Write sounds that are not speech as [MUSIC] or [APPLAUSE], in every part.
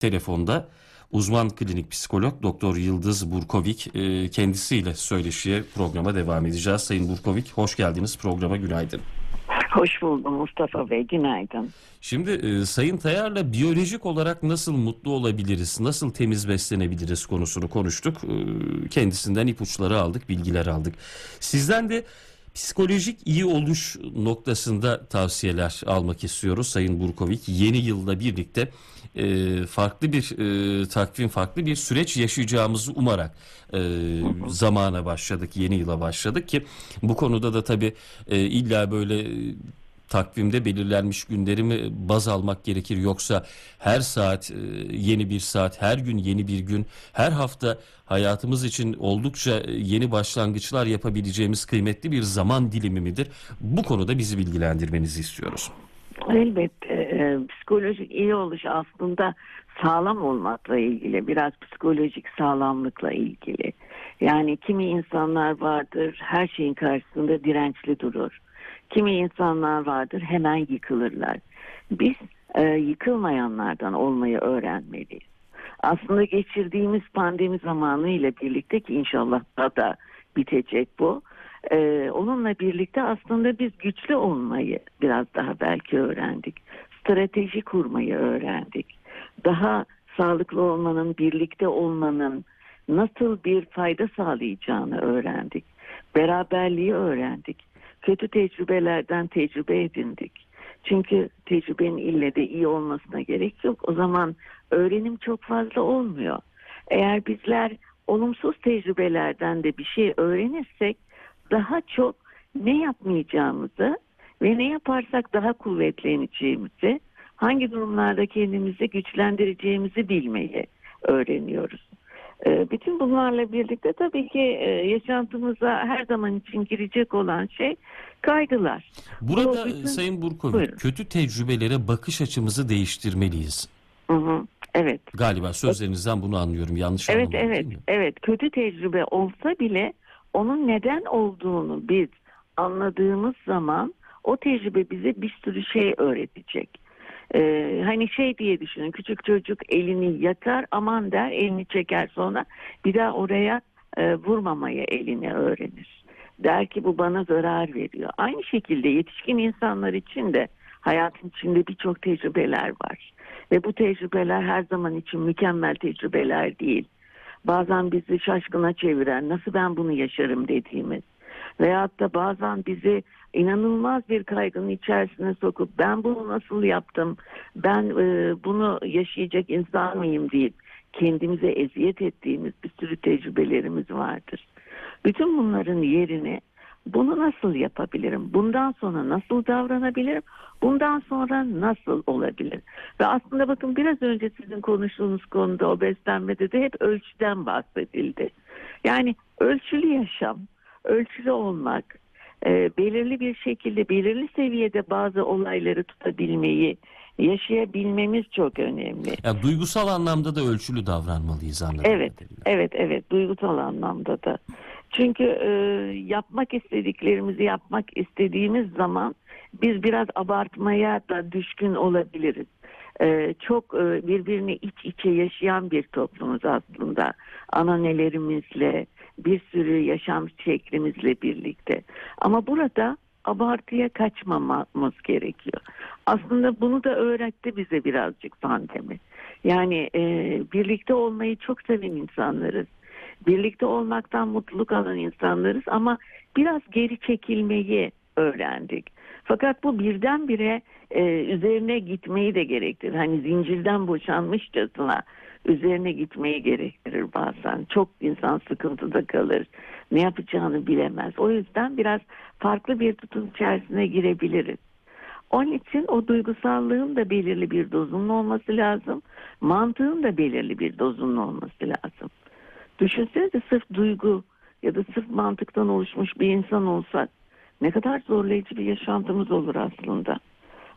telefonda uzman klinik psikolog Doktor Yıldız Burkovik e, kendisiyle söyleşiye programa devam edeceğiz. Sayın Burkovik hoş geldiniz programa günaydın. Hoş buldum Mustafa Bey günaydın. Şimdi e, Sayın Tayar'la biyolojik olarak nasıl mutlu olabiliriz, nasıl temiz beslenebiliriz konusunu konuştuk. E, kendisinden ipuçları aldık, bilgiler aldık. Sizden de psikolojik iyi oluş noktasında tavsiyeler almak istiyoruz Sayın Burkovik. Yeni yılda birlikte e, farklı bir e, takvim, farklı bir süreç yaşayacağımızı umarak e, zamana başladık, yeni yıla başladık ki bu konuda da tabii e, illa böyle takvimde belirlenmiş günleri mi baz almak gerekir yoksa her saat e, yeni bir saat, her gün yeni bir gün, her hafta hayatımız için oldukça e, yeni başlangıçlar yapabileceğimiz kıymetli bir zaman dilimi midir? Bu konuda bizi bilgilendirmenizi istiyoruz. Elbette e, psikolojik iyi oluş aslında sağlam olmakla ilgili biraz psikolojik sağlamlıkla ilgili. Yani kimi insanlar vardır her şeyin karşısında dirençli durur. Kimi insanlar vardır hemen yıkılırlar. Biz e, yıkılmayanlardan olmayı öğrenmeliyiz. Aslında geçirdiğimiz pandemi zamanı ile birlikte ki inşallah da bitecek bu. Ee, onunla birlikte aslında biz güçlü olmayı biraz daha belki öğrendik. Strateji kurmayı öğrendik. Daha sağlıklı olmanın, birlikte olmanın nasıl bir fayda sağlayacağını öğrendik. Beraberliği öğrendik. Kötü tecrübelerden tecrübe edindik. Çünkü tecrübenin ille de iyi olmasına gerek yok. O zaman öğrenim çok fazla olmuyor. Eğer bizler olumsuz tecrübelerden de bir şey öğrenirsek daha çok ne yapmayacağımızı ve ne yaparsak daha kuvvetleneceğimizi, hangi durumlarda kendimizi güçlendireceğimizi bilmeyi öğreniyoruz. Ee, bütün bunlarla birlikte tabii ki e, yaşantımıza her zaman için girecek olan şey kaygılar. Burada bütün... Sayın Burkovic, kötü tecrübelere bakış açımızı değiştirmeliyiz. Hı hı, evet. Galiba sözlerinizden bunu anlıyorum. Yanlış evet, anlamadım evet, değil mi? Evet, kötü tecrübe olsa bile onun neden olduğunu biz anladığımız zaman o tecrübe bize bir sürü şey öğretecek. Ee, hani şey diye düşünün küçük çocuk elini yatar aman der elini çeker sonra bir daha oraya e, vurmamaya elini öğrenir. Der ki bu bana zarar veriyor. Aynı şekilde yetişkin insanlar için de hayatın içinde birçok tecrübeler var. Ve bu tecrübeler her zaman için mükemmel tecrübeler değil bazen bizi şaşkına çeviren nasıl ben bunu yaşarım dediğimiz veyahut da bazen bizi inanılmaz bir kaygının içerisine sokup ben bunu nasıl yaptım ben e, bunu yaşayacak insan mıyım deyip kendimize eziyet ettiğimiz bir sürü tecrübelerimiz vardır. Bütün bunların yerini bunu nasıl yapabilirim? Bundan sonra nasıl davranabilirim? Bundan sonra nasıl olabilir? Ve aslında bakın biraz önce sizin konuştuğunuz konuda o beslenmede de hep ölçüden bahsedildi. Yani ölçülü yaşam, ölçülü olmak, e, belirli bir şekilde, belirli seviyede bazı olayları tutabilmeyi, yaşayabilmemiz çok önemli. Ya, duygusal anlamda da ölçülü davranmalıyız anladığım Evet, kadarıyla. evet, evet, duygusal anlamda da. Çünkü e, yapmak istediklerimizi yapmak istediğimiz zaman biz biraz abartmaya da düşkün olabiliriz. E, çok e, birbirini iç içe yaşayan bir toplumuz aslında. Ananelerimizle, bir sürü yaşam şeklimizle birlikte. Ama burada abartıya kaçmamamız gerekiyor. Aslında bunu da öğretti bize birazcık pandemi. Yani e, birlikte olmayı çok seven insanlarız birlikte olmaktan mutluluk alan insanlarız ama biraz geri çekilmeyi öğrendik. Fakat bu birdenbire e, üzerine gitmeyi de gerektirir. Hani zincirden boşanmışçasına üzerine gitmeyi gerektirir bazen. Çok insan sıkıntıda kalır. Ne yapacağını bilemez. O yüzden biraz farklı bir tutum içerisine girebiliriz. Onun için o duygusallığın da belirli bir dozunun olması lazım. Mantığın da belirli bir dozunun olması lazım. Düşünsenize sırf duygu ya da sırf mantıktan oluşmuş bir insan olsak ne kadar zorlayıcı bir yaşantımız olur aslında.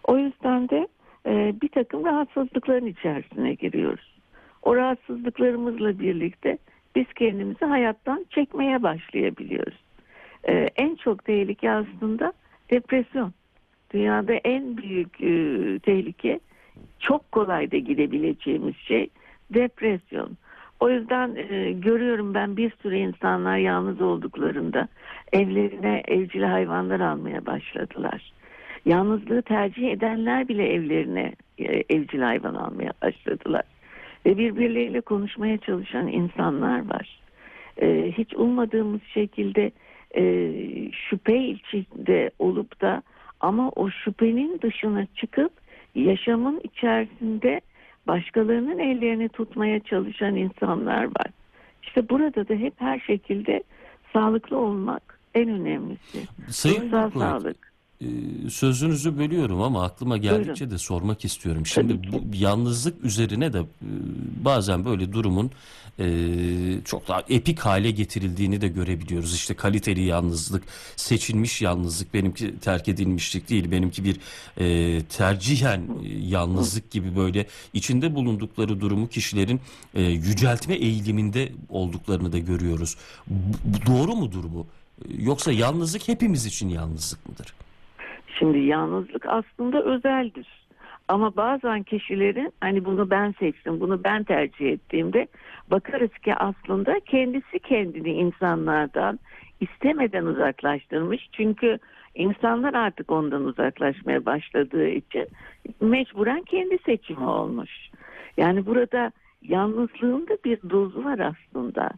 O yüzden de e, bir takım rahatsızlıkların içerisine giriyoruz. O rahatsızlıklarımızla birlikte biz kendimizi hayattan çekmeye başlayabiliyoruz. E, en çok tehlike aslında depresyon. Dünyada en büyük e, tehlike çok kolay da gidebileceğimiz şey depresyon. O yüzden e, görüyorum ben bir sürü insanlar yalnız olduklarında evlerine evcil hayvanlar almaya başladılar. Yalnızlığı tercih edenler bile evlerine e, evcil hayvan almaya başladılar. Ve birbirleriyle konuşmaya çalışan insanlar var. E, hiç ummadığımız şekilde e, şüphe içinde olup da ama o şüphenin dışına çıkıp yaşamın içerisinde başkalarının ellerini tutmaya çalışan insanlar var. İşte burada da hep her şekilde sağlıklı olmak en önemlisi. Sayın Ruhsal sağlık. E, sözünüzü bölüyorum ama aklıma geldikçe de sormak istiyorum. Şimdi bu yalnızlık üzerine de e, bazen böyle durumun e, çok daha epik hale getirildiğini de görebiliyoruz. İşte kaliteli yalnızlık, seçilmiş yalnızlık, benimki terk edilmişlik değil, benimki bir e, tercihen yalnızlık gibi böyle içinde bulundukları durumu kişilerin yüceltme eğiliminde olduklarını da görüyoruz. Doğru mudur bu? Yoksa yalnızlık hepimiz için yalnızlık mıdır? Şimdi yalnızlık aslında özeldir. Ama bazen kişilerin hani bunu ben seçtim, bunu ben tercih ettiğimde bakarız ki aslında kendisi kendini insanlardan istemeden uzaklaştırmış. Çünkü insanlar artık ondan uzaklaşmaya başladığı için mecburen kendi seçimi olmuş. Yani burada yalnızlığın da bir dozu var aslında.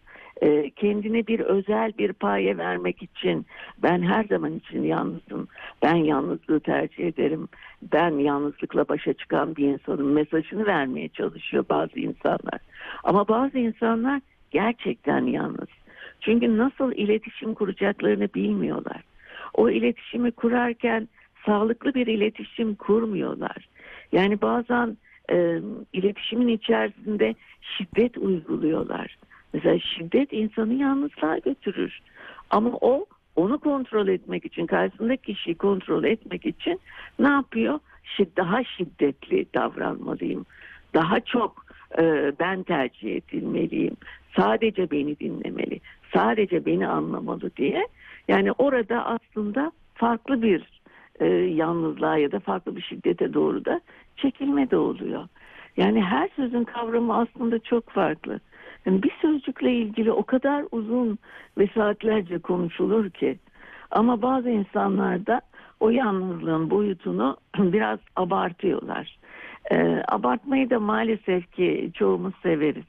Ee, kendine bir özel bir paye vermek için ben her zaman için yalnızım. Ben yalnızlığı tercih ederim. Ben yalnızlıkla başa çıkan bir insanın mesajını vermeye çalışıyor bazı insanlar. Ama bazı insanlar gerçekten yalnız. Çünkü nasıl iletişim kuracaklarını bilmiyorlar. O iletişimi kurarken sağlıklı bir iletişim kurmuyorlar. Yani bazen e, iletişimin içerisinde şiddet uyguluyorlar. Mesela şiddet insanı yalnızlığa götürür. Ama o onu kontrol etmek için, karşısındaki kişiyi kontrol etmek için ne yapıyor? Daha şiddetli davranmalıyım. Daha çok e, ben tercih edilmeliyim. Sadece beni dinlemeli. Sadece beni anlamalı diye. Yani orada aslında farklı bir e, yalnızlığa ya da farklı bir şiddete doğru da çekilme de oluyor. Yani her sözün kavramı aslında çok farklı. Bir sözcükle ilgili o kadar uzun ve saatlerce konuşulur ki. Ama bazı insanlar da o yalnızlığın boyutunu [CLEARS THROAT] biraz abartıyorlar. Ee, abartmayı da maalesef ki çoğumuz severiz.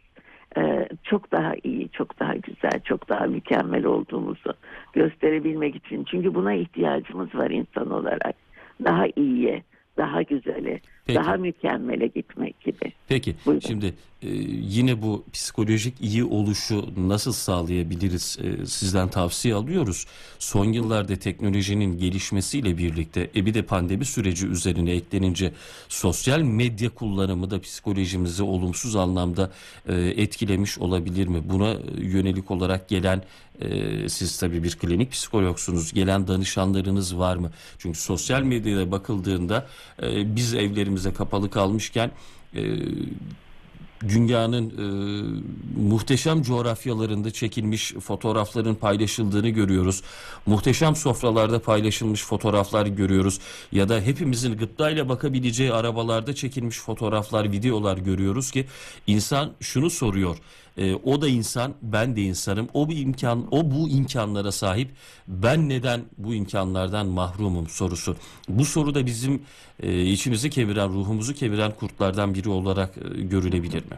Ee, çok daha iyi, çok daha güzel, çok daha mükemmel olduğumuzu gösterebilmek için. Çünkü buna ihtiyacımız var insan olarak. Daha iyiye, daha güzele, Peki. daha mükemmele gitmek gibi. Peki Buyurun. şimdi e, yine bu psikolojik iyi oluşu nasıl sağlayabiliriz? E, sizden tavsiye alıyoruz. Son yıllarda teknolojinin gelişmesiyle birlikte e bir de pandemi süreci üzerine eklenince sosyal medya kullanımı da psikolojimizi olumsuz anlamda e, etkilemiş olabilir mi? Buna e, yönelik olarak gelen e, siz tabii bir klinik psikologsunuz. Gelen danışanlarınız var mı? Çünkü sosyal medyaya bakıldığında e, biz evlerimize kapalı kalmışken e, dünyanın e, muhteşem coğrafyalarında çekilmiş fotoğrafların paylaşıldığını görüyoruz. Muhteşem sofralarda paylaşılmış fotoğraflar görüyoruz. Ya da hepimizin gıptayla bakabileceği arabalarda çekilmiş fotoğraflar, videolar görüyoruz ki insan şunu soruyor. E, o da insan, ben de insanım. O bir imkan, o bu imkanlara sahip. Ben neden bu imkanlardan mahrumum sorusu. Bu soru da bizim e, içimizi kemiren, ruhumuzu kemiren kurtlardan biri olarak e, görülebilir mi?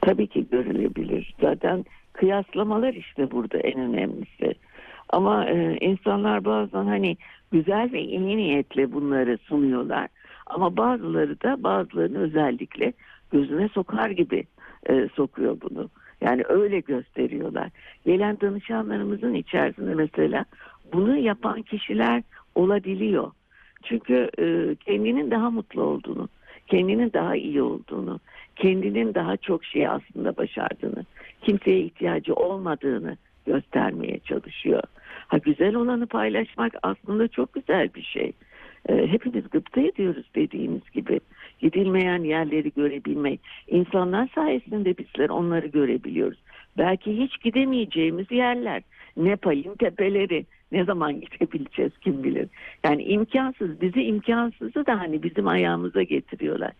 Tabii ki görülebilir. Zaten kıyaslamalar işte burada en önemlisi. Ama e, insanlar bazen hani güzel ve iyi niyetle bunları sunuyorlar. Ama bazıları da bazılarını özellikle gözüne sokar gibi e, sokuyor bunu. Yani öyle gösteriyorlar. Gelen danışanlarımızın içerisinde mesela bunu yapan kişiler olabiliyor. Çünkü e, kendinin daha mutlu olduğunu, kendinin daha iyi olduğunu, kendinin daha çok şey aslında başardığını, kimseye ihtiyacı olmadığını göstermeye çalışıyor. Ha güzel olanı paylaşmak aslında çok güzel bir şey. Ee, hepimiz gıpta ediyoruz dediğimiz gibi. Gidilmeyen yerleri görebilmek. İnsanlar sayesinde bizler onları görebiliyoruz. Belki hiç gidemeyeceğimiz yerler. Nepal'in tepeleri. ne zaman [LAUGHS] gidebileceğiz kim bilir. Yani imkansız bizi imkansızı da hani bizim ayağımıza getiriyorlar.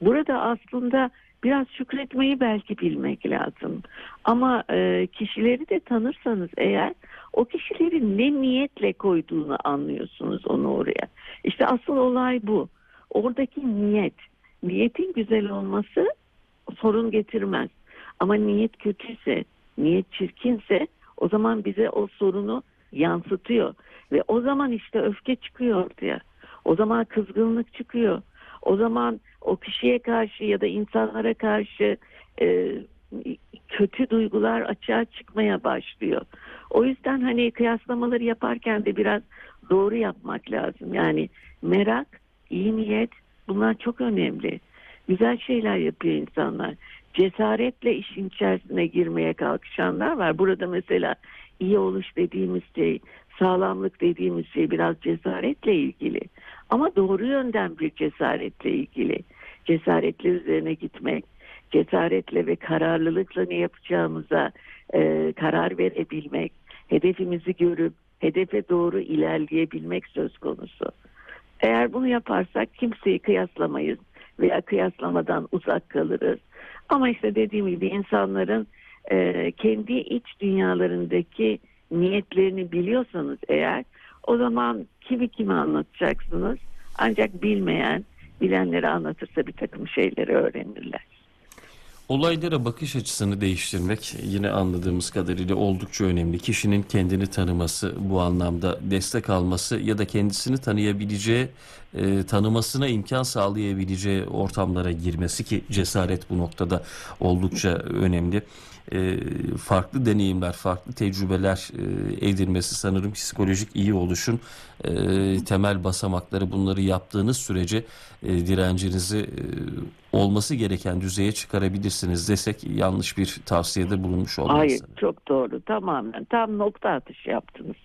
Burada aslında biraz şükretmeyi belki bilmek lazım. Ama e, kişileri de tanırsanız eğer o kişilerin ne niyetle koyduğunu anlıyorsunuz onu oraya. İşte asıl olay bu. Oradaki niyet. Niyetin güzel olması sorun getirmez. Ama niyet kötüyse, niyet çirkinse o zaman bize o sorunu yansıtıyor. Ve o zaman işte öfke çıkıyor ortaya. O zaman kızgınlık çıkıyor. O zaman o kişiye karşı ya da insanlara karşı e, kötü duygular açığa çıkmaya başlıyor. O yüzden hani kıyaslamaları yaparken de biraz doğru yapmak lazım. Yani merak, iyi niyet bunlar çok önemli. Güzel şeyler yapıyor insanlar. Cesaretle işin içerisine girmeye kalkışanlar var. Burada mesela iyi oluş dediğimiz şey, sağlamlık dediğimiz şey biraz cesaretle ilgili. Ama doğru yönden bir cesaretle ilgili. Cesaretle üzerine gitmek, cesaretle ve kararlılıkla ne yapacağımıza e, karar verebilmek, hedefimizi görüp hedefe doğru ilerleyebilmek söz konusu. Eğer bunu yaparsak kimseyi kıyaslamayız veya kıyaslamadan uzak kalırız. Ama işte dediğim gibi insanların e, kendi iç dünyalarındaki niyetlerini biliyorsanız eğer o zaman kimi kime anlatacaksınız? Ancak bilmeyen, bilenlere anlatırsa bir takım şeyleri öğrenirler. Olaylara bakış açısını değiştirmek yine anladığımız kadarıyla oldukça önemli. Kişinin kendini tanıması, bu anlamda destek alması ya da kendisini tanıyabileceği, e, tanımasına imkan sağlayabileceği ortamlara girmesi ki cesaret bu noktada oldukça önemli. E, farklı deneyimler, farklı tecrübeler e, edinmesi sanırım psikolojik iyi oluşun e, temel basamakları bunları yaptığınız sürece e, direncinizi e, olması gereken düzeye çıkarabilirsiniz desek yanlış bir tavsiyede bulunmuş olmaz. Hayır çok doğru tamamen tam nokta atışı yaptınız.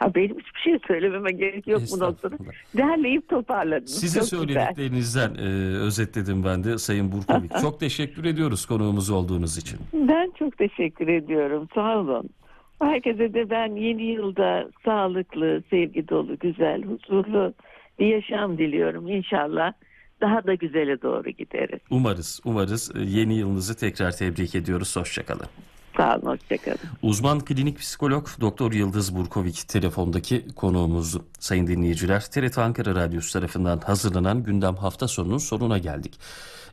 Ha benim hiçbir şey söylememe gerek yok bu noktada. Derleyip toparladınız. Sizin Çok güzel. söylediklerinizden e, özetledim ben de Sayın Burkovik. [LAUGHS] Çok teşekkür ediyoruz konuğumuz olduğunuz için. Ben çok teşekkür ediyorum. Sağ olun. Herkese de ben yeni yılda sağlıklı, sevgi dolu, güzel, huzurlu bir yaşam diliyorum. İnşallah daha da güzele doğru gideriz. Umarız, umarız e, yeni yılınızı tekrar tebrik ediyoruz. Hoşçakalın. Sağ olun, hoşçakalın. Uzman klinik psikolog Doktor Yıldız Burkovik telefondaki konuğumuz. Sayın dinleyiciler, TRT Ankara Radyosu tarafından hazırlanan gündem hafta sonunun sonuna geldik.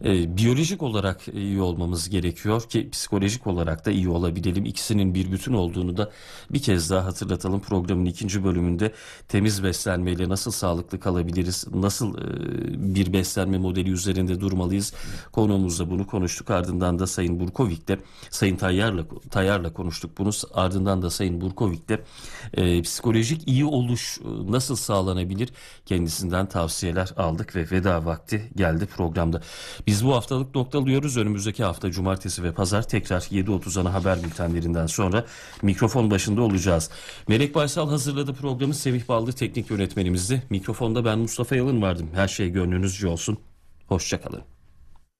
Ee, biyolojik olarak iyi olmamız gerekiyor ki psikolojik olarak da iyi olabilelim. İkisinin bir bütün olduğunu da bir kez daha hatırlatalım. Programın ikinci bölümünde temiz beslenmeyle nasıl sağlıklı kalabiliriz, nasıl e, bir beslenme modeli üzerinde durmalıyız konuğumuzla bunu konuştuk. Ardından da Sayın Burkovik'te, Sayın Tayyar'la Tayyar'la konuştuk bunu. Ardından da Sayın Burkovik'te e, psikolojik iyi oluş e, nasıl sağlanabilir kendisinden tavsiyeler aldık ve veda vakti geldi programda. Biz bu haftalık noktalıyoruz. Önümüzdeki hafta cumartesi ve pazar tekrar 7.30 ana haber bültenlerinden sonra mikrofon başında olacağız. Melek Baysal hazırladı programı. Semih Ballı teknik yönetmenimizdi. Mikrofonda ben Mustafa Yalın vardım. Her şey gönlünüzce olsun. Hoşçakalın.